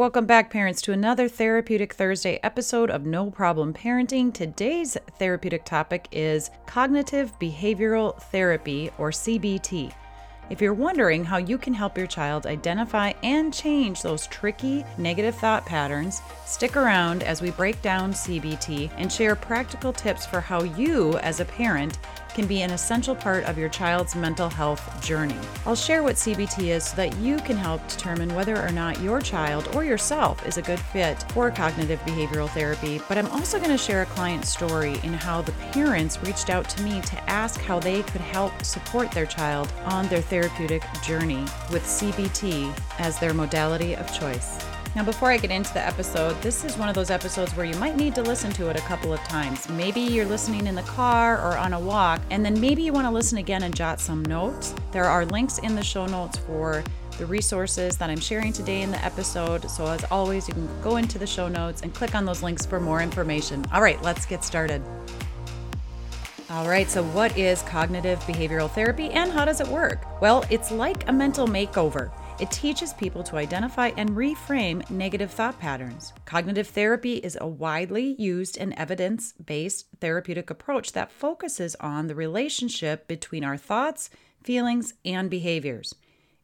Welcome back, parents, to another Therapeutic Thursday episode of No Problem Parenting. Today's therapeutic topic is cognitive behavioral therapy, or CBT. If you're wondering how you can help your child identify and change those tricky negative thought patterns, stick around as we break down CBT and share practical tips for how you, as a parent, can be an essential part of your child's mental health journey. I'll share what CBT is so that you can help determine whether or not your child or yourself is a good fit for cognitive behavioral therapy. But I'm also going to share a client story in how the parents reached out to me to ask how they could help support their child on their therapeutic journey with CBT as their modality of choice. Now, before I get into the episode, this is one of those episodes where you might need to listen to it a couple of times. Maybe you're listening in the car or on a walk, and then maybe you want to listen again and jot some notes. There are links in the show notes for the resources that I'm sharing today in the episode. So, as always, you can go into the show notes and click on those links for more information. All right, let's get started. All right, so what is cognitive behavioral therapy and how does it work? Well, it's like a mental makeover. It teaches people to identify and reframe negative thought patterns. Cognitive therapy is a widely used and evidence based therapeutic approach that focuses on the relationship between our thoughts, feelings, and behaviors.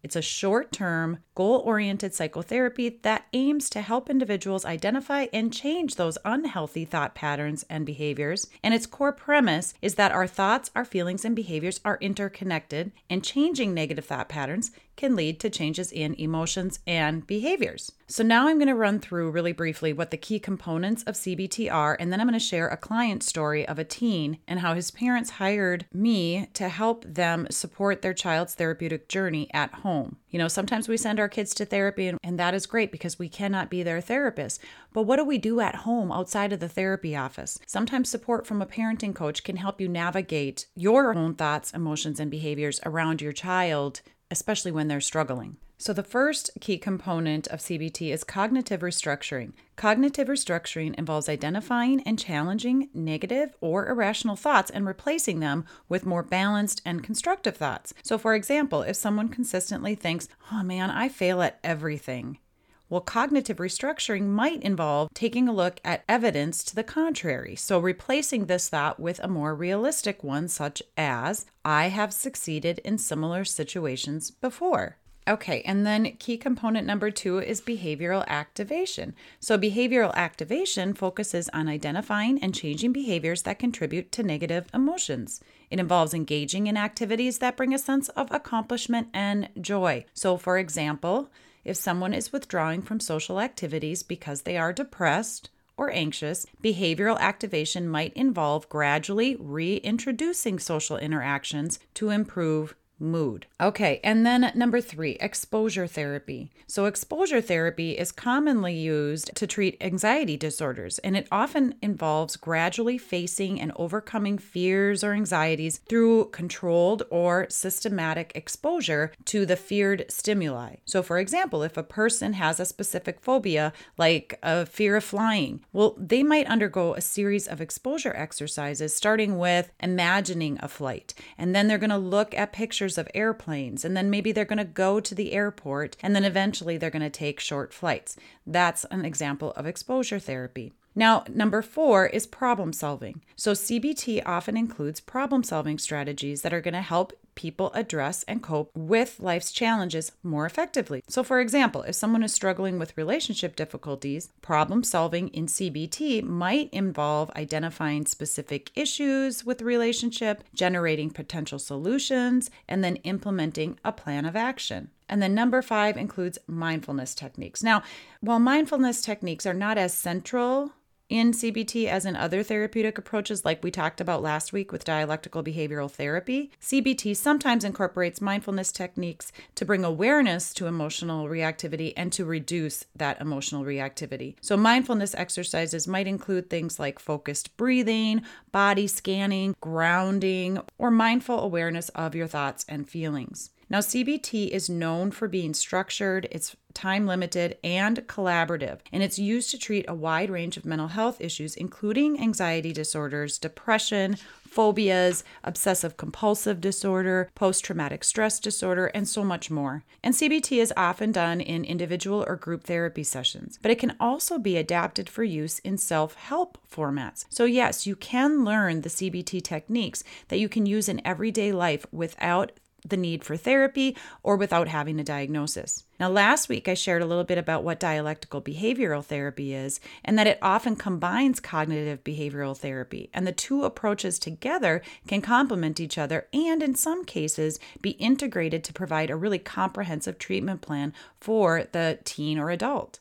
It's a short term, goal oriented psychotherapy that aims to help individuals identify and change those unhealthy thought patterns and behaviors. And its core premise is that our thoughts, our feelings, and behaviors are interconnected, and changing negative thought patterns can lead to changes in emotions and behaviors. So, now I'm going to run through really briefly what the key components of CBT are, and then I'm going to share a client story of a teen and how his parents hired me to help them support their child's therapeutic journey at home. You know, sometimes we send our kids to therapy, and, and that is great because we cannot be their therapist. But what do we do at home outside of the therapy office? Sometimes support from a parenting coach can help you navigate your own thoughts, emotions, and behaviors around your child especially when they're struggling. So, the first key component of CBT is cognitive restructuring. Cognitive restructuring involves identifying and challenging negative or irrational thoughts and replacing them with more balanced and constructive thoughts. So, for example, if someone consistently thinks, oh man, I fail at everything, well, cognitive restructuring might involve taking a look at evidence to the contrary. So, replacing this thought with a more realistic one, such as, I have succeeded in similar situations before. Okay, and then key component number two is behavioral activation. So, behavioral activation focuses on identifying and changing behaviors that contribute to negative emotions. It involves engaging in activities that bring a sense of accomplishment and joy. So, for example, if someone is withdrawing from social activities because they are depressed, or anxious, behavioral activation might involve gradually reintroducing social interactions to improve mood. Okay, and then number three, exposure therapy. So, exposure therapy is commonly used to treat anxiety disorders, and it often involves gradually facing and overcoming fears or anxieties through controlled or systematic exposure to the feared stimuli. So, for example, if a person has a specific phobia, like a fear of flying, well, they might undergo a series of exposure exercises, starting with imagining a flight, and then they're going to look at pictures pictures of airplanes, and then maybe they're going to go to the airport, and then eventually they're going to take short flights. That's an example of exposure therapy. Now, number four is problem solving. So, CBT often includes problem solving strategies that are going to help people address and cope with life's challenges more effectively. So, for example, if someone is struggling with relationship difficulties, problem solving in CBT might involve identifying specific issues with the relationship, generating potential solutions, and then implementing a plan of action. And then number five includes mindfulness techniques. Now, while mindfulness techniques are not as central in CBT as in other therapeutic approaches, like we talked about last week with dialectical behavioral therapy. CBT sometimes incorporates mindfulness techniques to bring awareness to emotional reactivity and to reduce that emotional reactivity. So, mindfulness exercises might include things like focused breathing, body scanning, grounding, or mindful awareness of your thoughts and feelings. Now, CBT is known for being structured, it's time limited, and collaborative, and it's used to treat a wide range of mental health issues, including anxiety disorders, depression, phobias, obsessive compulsive disorder, post traumatic stress disorder, and so much more. And CBT is often done in individual or group therapy sessions, but it can also be adapted for use in self help formats. So, yes, you can learn the CBT techniques that you can use in everyday life without the need for therapy or without having a diagnosis. Now, last week I shared a little bit about what dialectical behavioral therapy is and that it often combines cognitive behavioral therapy, and the two approaches together can complement each other and, in some cases, be integrated to provide a really comprehensive treatment plan for the teen or adult.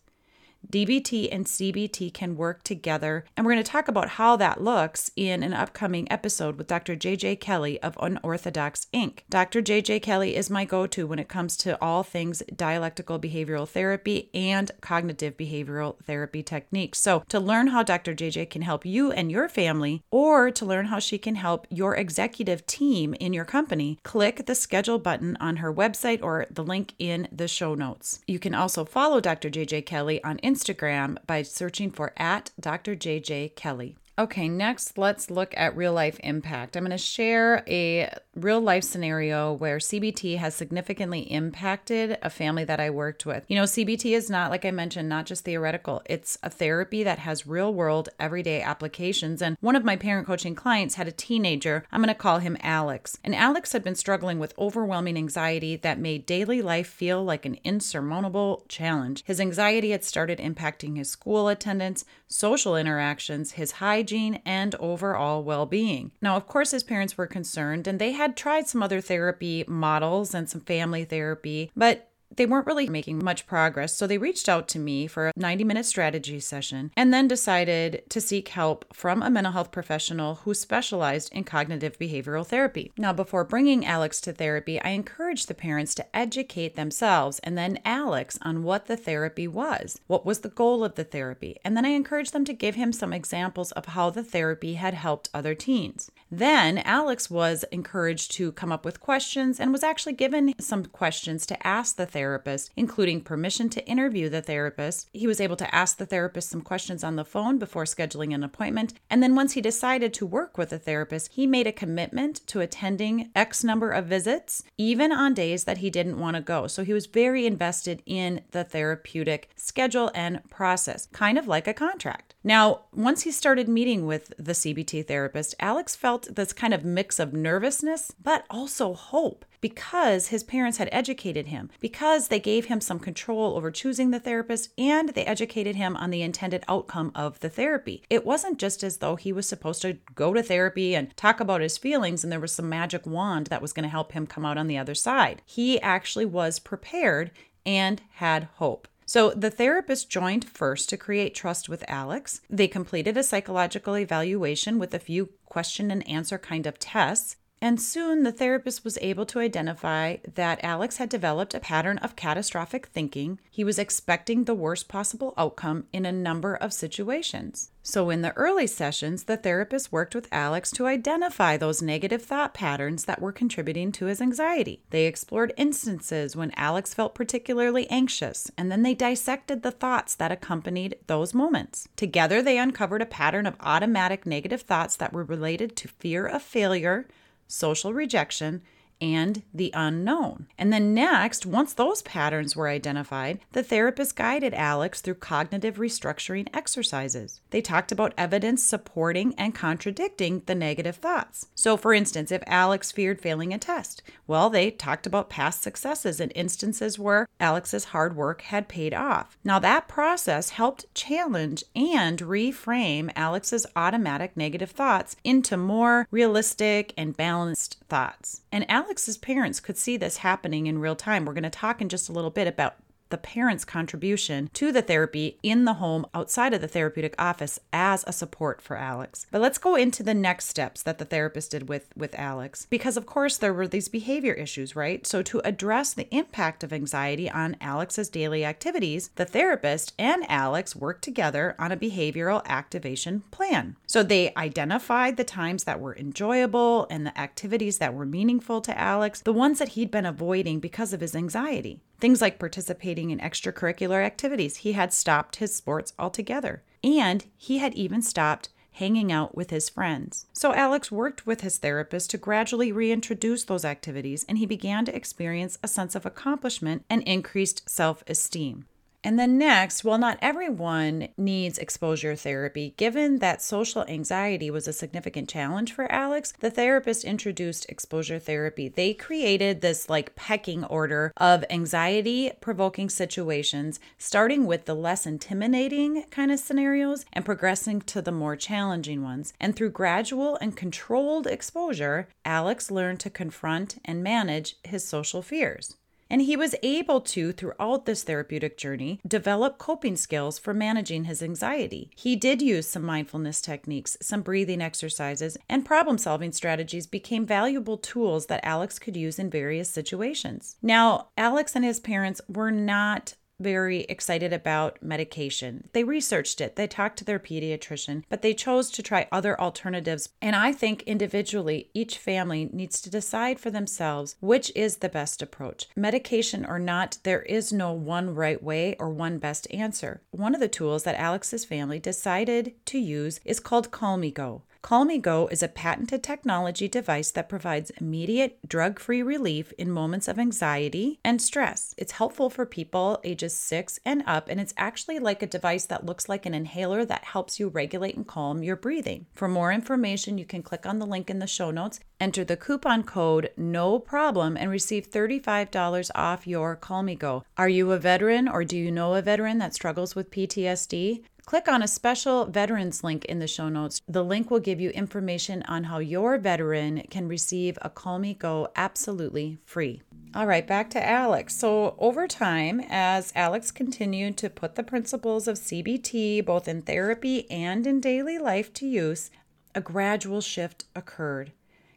DBT and CBT can work together, and we're going to talk about how that looks in an upcoming episode with Dr. JJ Kelly of Unorthodox Inc. Dr. JJ Kelly is my go to when it comes to all things dialectical behavioral therapy and cognitive behavioral therapy techniques. So, to learn how Dr. JJ can help you and your family, or to learn how she can help your executive team in your company, click the schedule button on her website or the link in the show notes. You can also follow Dr. JJ Kelly on Instagram Instagram by searching for at Dr. JJ Kelly. Okay, next let's look at real life impact. I'm going to share a real life scenario where CBT has significantly impacted a family that I worked with. You know, CBT is not, like I mentioned, not just theoretical, it's a therapy that has real world, everyday applications. And one of my parent coaching clients had a teenager, I'm going to call him Alex. And Alex had been struggling with overwhelming anxiety that made daily life feel like an insurmountable challenge. His anxiety had started impacting his school attendance, social interactions, his high hygiene, and overall well being. Now, of course, his parents were concerned and they had tried some other therapy models and some family therapy, but they weren't really making much progress, so they reached out to me for a 90 minute strategy session and then decided to seek help from a mental health professional who specialized in cognitive behavioral therapy. Now, before bringing Alex to therapy, I encouraged the parents to educate themselves and then Alex on what the therapy was, what was the goal of the therapy, and then I encouraged them to give him some examples of how the therapy had helped other teens. Then Alex was encouraged to come up with questions and was actually given some questions to ask the therapist, including permission to interview the therapist. He was able to ask the therapist some questions on the phone before scheduling an appointment. And then once he decided to work with the therapist, he made a commitment to attending X number of visits, even on days that he didn't want to go. So he was very invested in the therapeutic schedule and process, kind of like a contract. Now, once he started meeting with the CBT therapist, Alex felt this kind of mix of nervousness, but also hope because his parents had educated him, because they gave him some control over choosing the therapist, and they educated him on the intended outcome of the therapy. It wasn't just as though he was supposed to go to therapy and talk about his feelings and there was some magic wand that was going to help him come out on the other side. He actually was prepared and had hope. So the therapist joined first to create trust with Alex. They completed a psychological evaluation with a few question and answer kind of tests. And soon the therapist was able to identify that Alex had developed a pattern of catastrophic thinking. He was expecting the worst possible outcome in a number of situations. So, in the early sessions, the therapist worked with Alex to identify those negative thought patterns that were contributing to his anxiety. They explored instances when Alex felt particularly anxious, and then they dissected the thoughts that accompanied those moments. Together, they uncovered a pattern of automatic negative thoughts that were related to fear of failure social rejection, and the unknown. And then next, once those patterns were identified, the therapist guided Alex through cognitive restructuring exercises. They talked about evidence supporting and contradicting the negative thoughts. So, for instance, if Alex feared failing a test, well, they talked about past successes and instances where Alex's hard work had paid off. Now, that process helped challenge and reframe Alex's automatic negative thoughts into more realistic and balanced thoughts. And Alex Alex's parents could see this happening in real time. We're going to talk in just a little bit about the parent's contribution to the therapy in the home outside of the therapeutic office as a support for Alex. But let's go into the next steps that the therapist did with with Alex because of course there were these behavior issues, right? So to address the impact of anxiety on Alex's daily activities, the therapist and Alex worked together on a behavioral activation plan. So they identified the times that were enjoyable and the activities that were meaningful to Alex, the ones that he'd been avoiding because of his anxiety. Things like participating in extracurricular activities. He had stopped his sports altogether. And he had even stopped hanging out with his friends. So Alex worked with his therapist to gradually reintroduce those activities, and he began to experience a sense of accomplishment and increased self esteem. And then next, while not everyone needs exposure therapy, given that social anxiety was a significant challenge for Alex, the therapist introduced exposure therapy. They created this like pecking order of anxiety provoking situations, starting with the less intimidating kind of scenarios and progressing to the more challenging ones. And through gradual and controlled exposure, Alex learned to confront and manage his social fears. And he was able to, throughout this therapeutic journey, develop coping skills for managing his anxiety. He did use some mindfulness techniques, some breathing exercises, and problem solving strategies became valuable tools that Alex could use in various situations. Now, Alex and his parents were not very excited about medication. They researched it, they talked to their pediatrician, but they chose to try other alternatives. And I think individually, each family needs to decide for themselves which is the best approach. Medication or not, there is no one right way or one best answer. One of the tools that Alex's family decided to use is called CalmiGo. CalmiGo is a patented technology device that provides immediate drug free relief in moments of anxiety and stress. It's helpful for people ages six and up, and it's actually like a device that looks like an inhaler that helps you regulate and calm your breathing. For more information, you can click on the link in the show notes, enter the coupon code NO PROBLEM, and receive $35 off your CalmiGo. Are you a veteran or do you know a veteran that struggles with PTSD? Click on a special veterans link in the show notes. The link will give you information on how your veteran can receive a CalmiGo absolutely free. All right, back to Alex. So, over time, as Alex continued to put the principles of CBT both in therapy and in daily life to use, a gradual shift occurred.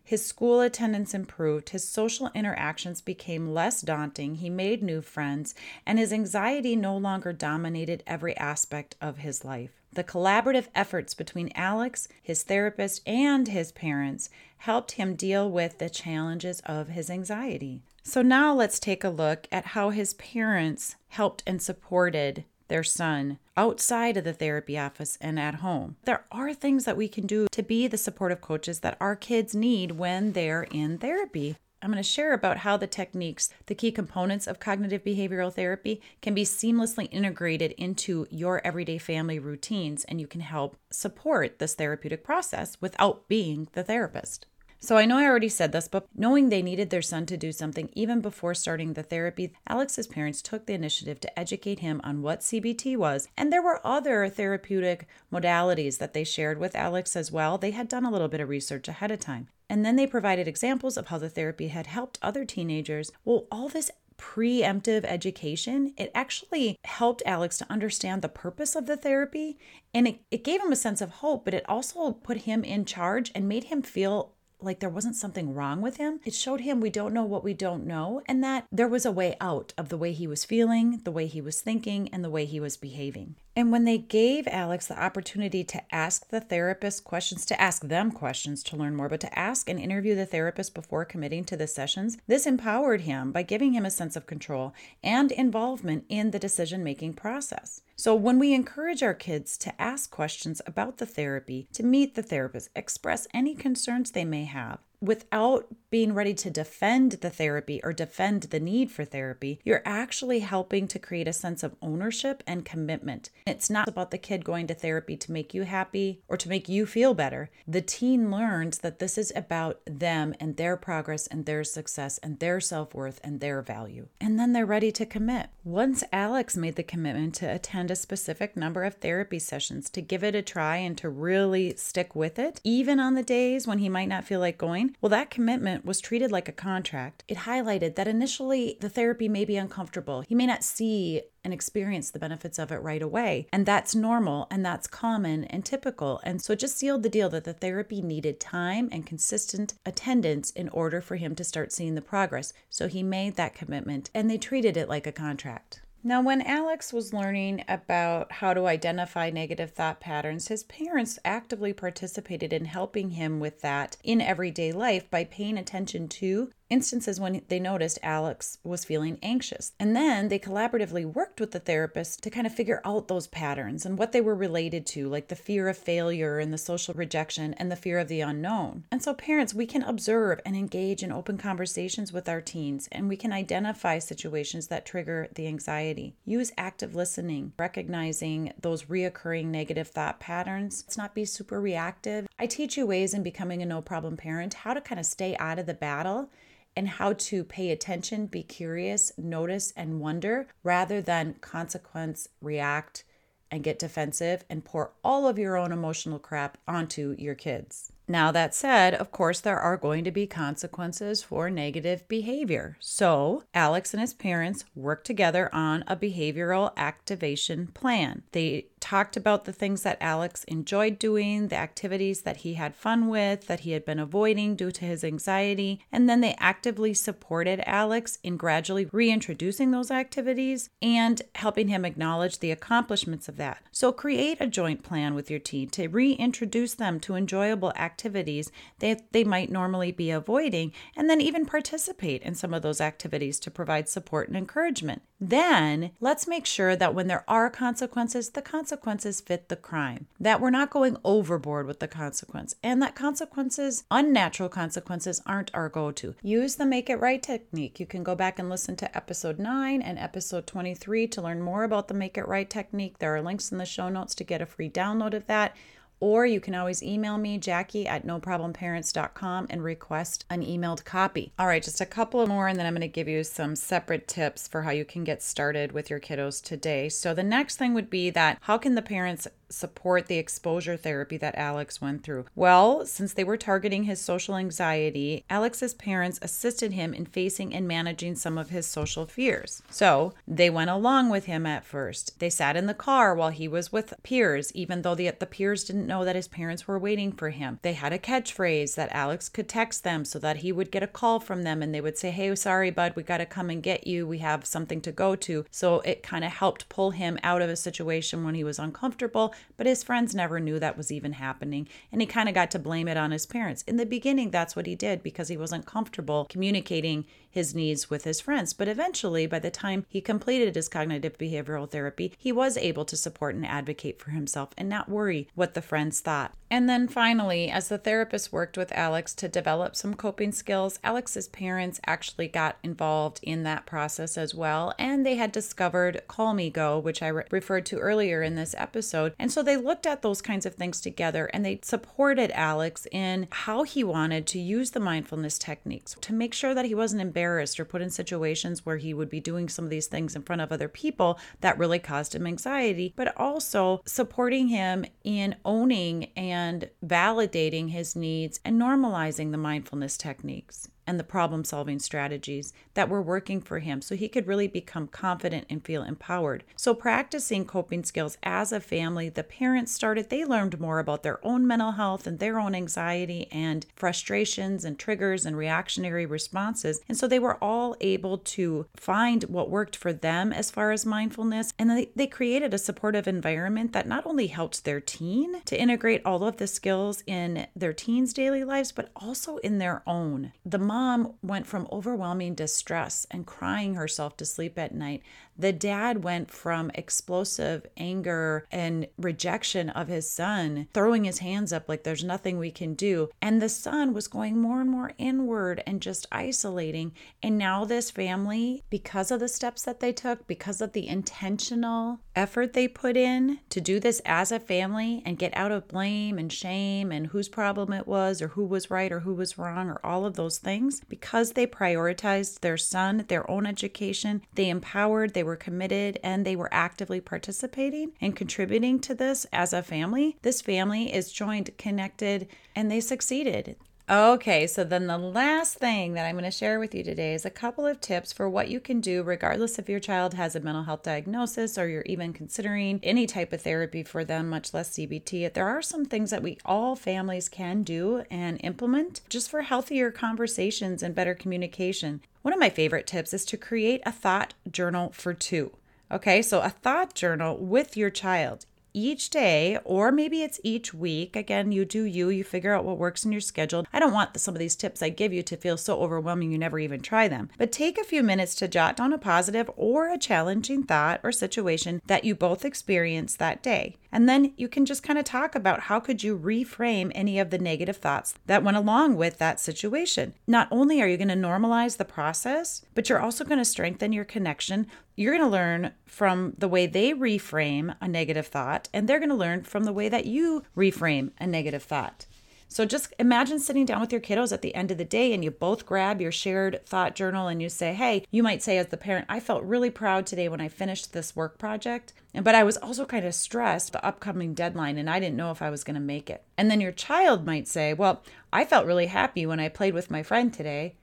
His school attendance improved, his social interactions became less daunting, he made new friends, and his anxiety no longer dominated every aspect of his life. The collaborative efforts between Alex, his therapist, and his parents helped him deal with the challenges of his anxiety. So now let's take a look at how his parents helped and supported their son outside of the therapy office and at home. There are things that we can do to be the supportive coaches that our kids need when they're in therapy. I'm going to share about how the techniques, the key components of cognitive behavioral therapy, can be seamlessly integrated into your everyday family routines, and you can help support this therapeutic process without being the therapist. So I know I already said this, but knowing they needed their son to do something even before starting the therapy, Alex's parents took the initiative to educate him on what CBT was. And there were other therapeutic modalities that they shared with Alex as well. They had done a little bit of research ahead of time. And then they provided examples of how the therapy had helped other teenagers. Well, all this preemptive education, it actually helped Alex to understand the purpose of the therapy and it, it gave him a sense of hope, but it also put him in charge and made him feel like there wasn't something wrong with him. It showed him we don't know what we don't know, and that there was a way out of the way he was feeling, the way he was thinking, and the way he was behaving. And when they gave Alex the opportunity to ask the therapist questions, to ask them questions to learn more, but to ask and interview the therapist before committing to the sessions, this empowered him by giving him a sense of control and involvement in the decision making process. So, when we encourage our kids to ask questions about the therapy, to meet the therapist, express any concerns they may have, without being ready to defend the therapy or defend the need for therapy, you're actually helping to create a sense of ownership and commitment. It's not about the kid going to therapy to make you happy or to make you feel better. The teen learns that this is about them and their progress and their success and their self worth and their value. And then they're ready to commit. Once Alex made the commitment to attend a specific number of therapy sessions, to give it a try and to really stick with it, even on the days when he might not feel like going, Well, that commitment was treated like a contract. It highlighted that initially the therapy may be uncomfortable. He may not see and experience the benefits of it right away. And that's normal and that's common and typical. And so it just sealed the deal that the therapy needed time and consistent attendance in order for him to start seeing the progress. So he made that commitment and they treated it like a contract. Now, when Alex was learning about how to identify negative thought patterns, his parents actively participated in helping him with that in everyday life by paying attention to instances when they noticed Alex was feeling anxious. And then they collaboratively worked with the therapist to kind of figure out those patterns and what they were related to, like the fear of failure and the social rejection and the fear of the unknown. And so, parents, we can observe and engage in open conversations with our teens, and we can identify situations that trigger the anxiety. Use active listening, recognizing those reoccurring negative thought patterns. Let's not be super reactive. I teach you ways in becoming a no problem parent how to kind of stay out of the battle and how to pay attention, be curious, notice, and wonder rather than consequence, react, and get defensive and pour all of your own emotional crap onto your kids. Now, that said, of course, there are going to be consequences for negative behavior. So, Alex and his parents worked together on a behavioral activation plan. They talked about the things that Alex enjoyed doing, the activities that he had fun with, that he had been avoiding due to his anxiety, and then they actively supported Alex in gradually reintroducing those activities and helping him acknowledge the accomplishments of that. So, create a joint plan with your teen to reintroduce them to enjoyable activities activities that they might normally be avoiding, and then even participate in some of those activities to provide support and encouragement. Then let's make sure that when there are consequences, the consequences fit the crime, that we're not going overboard with the consequence, and that consequences, unnatural consequences, aren't our go to. Use the make it right technique. You can go back and listen to episode 9 and episode 23 to learn more about the make it right technique. There are links in the show notes to get a free download of that. Or you can always email me, Jaci at noproblemparents.com, and request an emailed copy. All right, just a couple more, and then I'm going to give you some separate tips for how you can get started with your kiddos today. So, the next thing would be that how can the parents support the exposure therapy that Alex went through? Well, since they were targeting his social anxiety, Alex's parents assisted him in facing and managing some of his social fears. So they went along with him at first. They sat in the car while he was with peers, even though the, the peers didn't know that his parents were waiting for him. They had a catchphrase that Alex could text them so that he would get a call from them and they would say, Hey, sorry, bud, we got to come and get you. We have something to go to. So it kind of helped pull him out of a situation when he was uncomfortable but his friends never knew that was even happening, and he kind of got to blame it on his parents. In the beginning, that's what he did because he wasn't comfortable communicating his needs with his friends. But eventually, by the time he completed his cognitive behavioral therapy, he was able to support and advocate for himself and not worry what the friends thought. And then finally, as the therapist worked with Alex to develop some coping skills, Alex's parents actually got involved in that process as well. And they had discovered CalmiGo, which I re- referred to earlier in this episode. And so they looked at those kinds of things together and they supported Alex in how he wanted to use the mindfulness techniques to make sure that he wasn't embarrassed or put in situations where he would be doing some of these things in front of other people that really caused him anxiety, but also supporting him in owning and and validating his needs and normalizing the mindfulness techniques and the problem solving strategies that were working for him so he could really become confident and feel empowered. So, practicing coping skills as a family, the parents started, they learned more about their own mental health and their own anxiety and frustrations and triggers and reactionary responses. And so they were all able to find what worked for them as far as mindfulness. And they, they created a supportive environment that not only helped their teen to integrate all of the skills in their teens' daily lives, but also in their own. The mom went from overwhelming distress and crying herself to sleep at night. The dad went from explosive anger and rejection of his son, throwing his hands up like there's nothing we can do. And the son was going more and more inward and just isolating. And now, this family, because of the steps that they took, because of the intentional effort they put in to do this as a family and get out of blame and shame and whose problem it was or who was right or who was wrong or all of those things things because they prioritized their son, their own education, they empowered, they were committed, and they were actively participating and contributing to this as a family. This family is joined, connected, and they succeeded. Okay, so then the last thing that I'm going to share with you today is a couple of tips for what you can do, regardless if your child has a mental health diagnosis or you're even considering any type of therapy for them, much less CBT. There are some things that we all families can do and implement just for healthier conversations and better communication. One of my favorite tips is to create a thought journal for two. Okay, so a thought journal with your child each day, or maybe it's each week. Again, you do you, you figure out what works in your schedule. I don't want some of these tips I give you to feel so overwhelming you never even try them. But take a few minutes to jot down a positive or a challenging thought or situation that you both experienced that day. And then you can just kind of talk about how could you reframe any of the negative thoughts that went along with that situation. Not only are you going to normalize the process, but you're also going to strengthen your connection. You're going to learn from the way they reframe a negative thought, and they're going to learn from the way that you reframe a negative thought. So just imagine sitting down with your kiddos at the end of the day and you both grab your shared thought journal and you say, Hey, you might say as the parent, I felt really proud today when I finished this work project. and But I was also kind of stressed the upcoming deadline and I didn't know if I was going to make it. And then your child might say, Well, I felt really happy when I played with my friend today.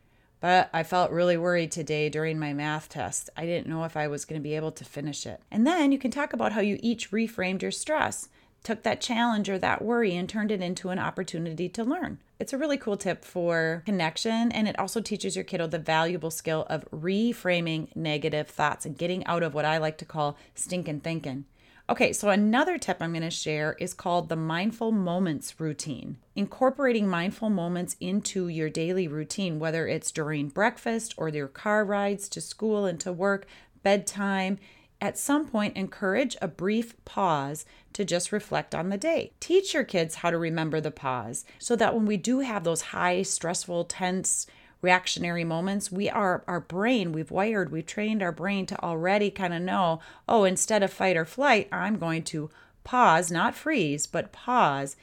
But I felt really worried today during my math test. I didn't know if I was going to be able to finish it. And then you can talk about how you each reframed your stress took that challenge or that worry and turned it into an opportunity to learn. It's a really cool tip for connection, and it also teaches your kiddo the valuable skill of reframing negative thoughts and getting out of what I like to call stinking thinking. Okay, so another tip I'm going to share is called the mindful moments routine. Incorporating mindful moments into your daily routine, whether it's during breakfast or your car rides to school and to work, bedtime, at some point, encourage a brief pause to just reflect on the day. Teach your kids how to remember the pause so that when we do have those high, stressful, tense, reactionary moments, we are our brain, we've wired, we've trained our brain to already kind of know, oh, instead of fight or flight, I'm going to pause, not freeze, but pause.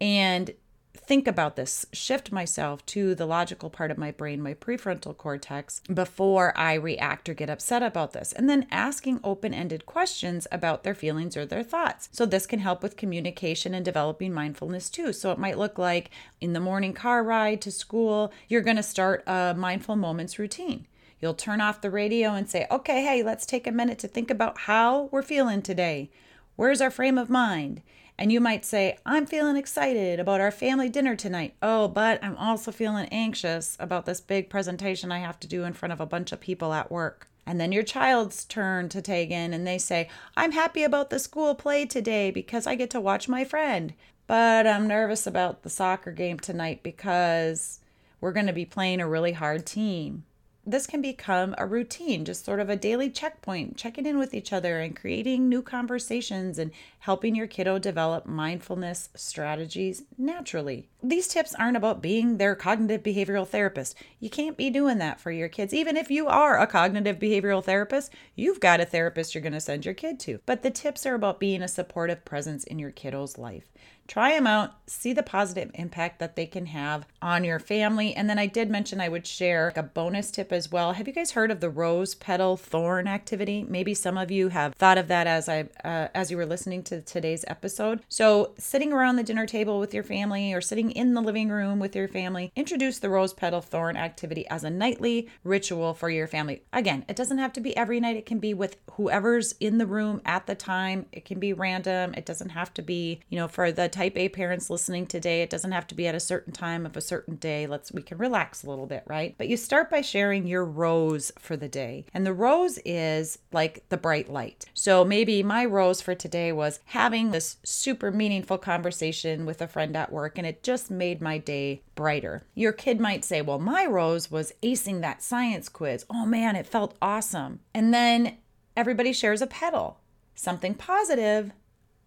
And think about this, shift myself to the logical part of my brain, my prefrontal cortex, before I react or get upset about this. And then asking open ended questions about their feelings or their thoughts. So, this can help with communication and developing mindfulness too. So, it might look like in the morning car ride to school, you're going to start a mindful moments routine. You'll turn off the radio and say, okay, hey, let's take a minute to think about how we're feeling today. Where's our frame of mind? And you might say, I'm feeling excited about our family dinner tonight. Oh, but I'm also feeling anxious about this big presentation I have to do in front of a bunch of people at work. And then your child's turn to take in and they say, I'm happy about the school play today because I get to watch my friend. But I'm nervous about the soccer game tonight because we're going to be playing a really hard team this can become a routine, just sort of a daily checkpoint, checking in with each other and creating new conversations and helping your kiddo develop mindfulness strategies naturally. These tips aren't about being their cognitive behavioral therapist. You can't be doing that for your kids. Even if you are a cognitive behavioral therapist, you've got a therapist you're going to send your kid to. But the tips are about being a supportive presence in your kiddo's life. Try them out, see the positive impact that they can have on your family. And then I did mention I would share a bonus tip as well. Have you guys heard of the rose petal thorn activity? Maybe some of you have thought of that as I uh, as you were listening to today's episode. So, sitting around the dinner table with your family or sitting in the living room with your family, introduce the rose petal thorn activity as a nightly ritual for your family. Again, it doesn't have to be every night. It can be with whoever's in the room at the time. It can be random. It doesn't have to be, you know, for the type A parents listening today, it doesn't have to be at a certain time of a certain day. Let's we can relax a little bit, right? But you start by sharing your rose for the day. And the rose is like the bright light. So maybe my rose for today was having this super meaningful conversation with a friend at work and it just made my day brighter. Your kid might say, "Well, my rose was acing that science quiz. Oh man, it felt awesome." And then everybody shares a petal something positive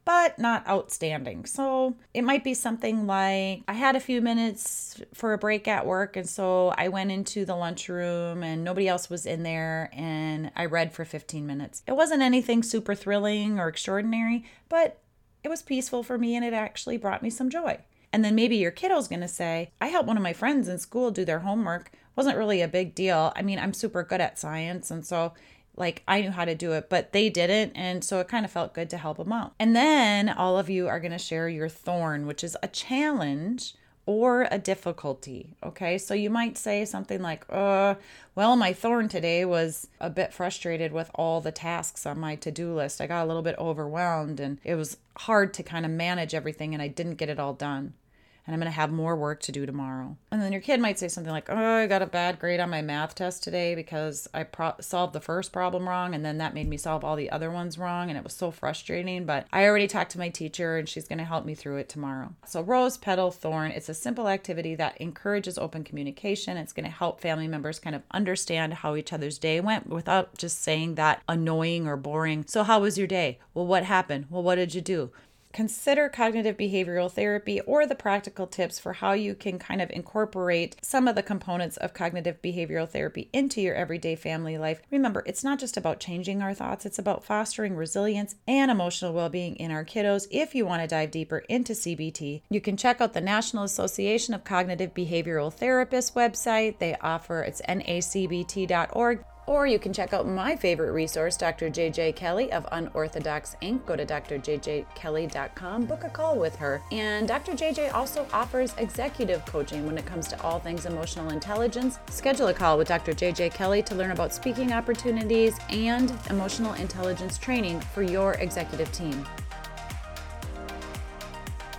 but not outstanding. So it might be something like I had a few minutes for a break at work, and so I went into the lunchroom and nobody else was in there, and I read for 15 minutes. It wasn't anything super thrilling or extraordinary, but it was peaceful for me and it actually brought me some joy. And then maybe your kiddo's gonna say, I helped one of my friends in school do their homework. Wasn't really a big deal. I mean, I'm super good at science, and so like I knew how to do it, but they didn't. And so it kind of felt good to help them out. And then all of you are going to share your thorn, which is a challenge or a difficulty. Okay, so you might say something like, uh, well, my thorn today was a bit frustrated with all the tasks on my to do list. I got a little bit overwhelmed and it was hard to kind of manage everything and I didn't get it all done and I'm going to have more work to do tomorrow. And then your kid might say something like, Oh, I got a bad grade on my math test today because I pro- solved the first problem wrong, and then that made me solve all the other ones wrong, and it was so frustrating. But I already talked to my teacher, and she's going to help me through it tomorrow. So, rose, petal, thorn, it's a simple activity that encourages open communication. It's going to help family members kind of understand how each other's day went without just saying that annoying or boring. So, how was your day? Well, what happened? Well, what did you do? Consider cognitive behavioral therapy or the practical tips for how you can kind of incorporate some of the components of cognitive behavioral therapy into your everyday family life. Remember, it's not just about changing our thoughts, it's about fostering resilience and emotional well being in our kiddos. If you want to dive deeper into CBT, you can check out the National Association of Cognitive Behavioral Therapists website. They offer it's nacbt.org. Or you can check out my favorite resource, Dr. JJ Kelly of Unorthodox Inc. Go to drjjkelly.com, book a call with her. And Dr. JJ also offers executive coaching when it comes to all things emotional intelligence. Schedule a call with Dr. JJ Kelly to learn about speaking opportunities and emotional intelligence training for your executive team.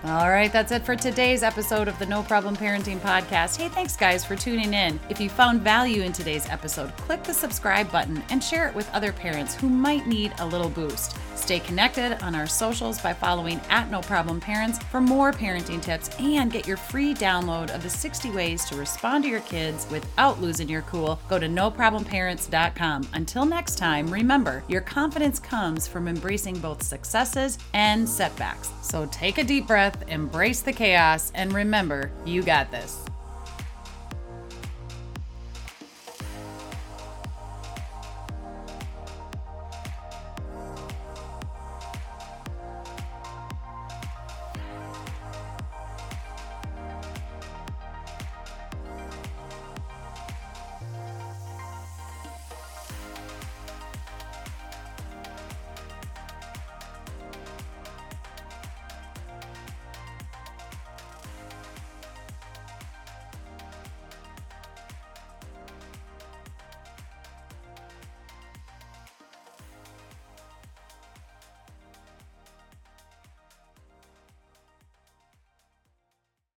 All right, that's it for today's episode of the No Problem Parenting Podcast. Hey, thanks guys for tuning in. If you found value in today's episode, click the subscribe button and share it with other parents who might need a little boost. Stay connected on our socials by following at No Problem Parents for more parenting tips and get your free download of the 60 ways to respond to your kids without losing your cool. Go to noproblemparents.com. Until next time, remember your confidence comes from embracing both successes and setbacks. So take a deep breath, embrace the chaos, and remember you got this.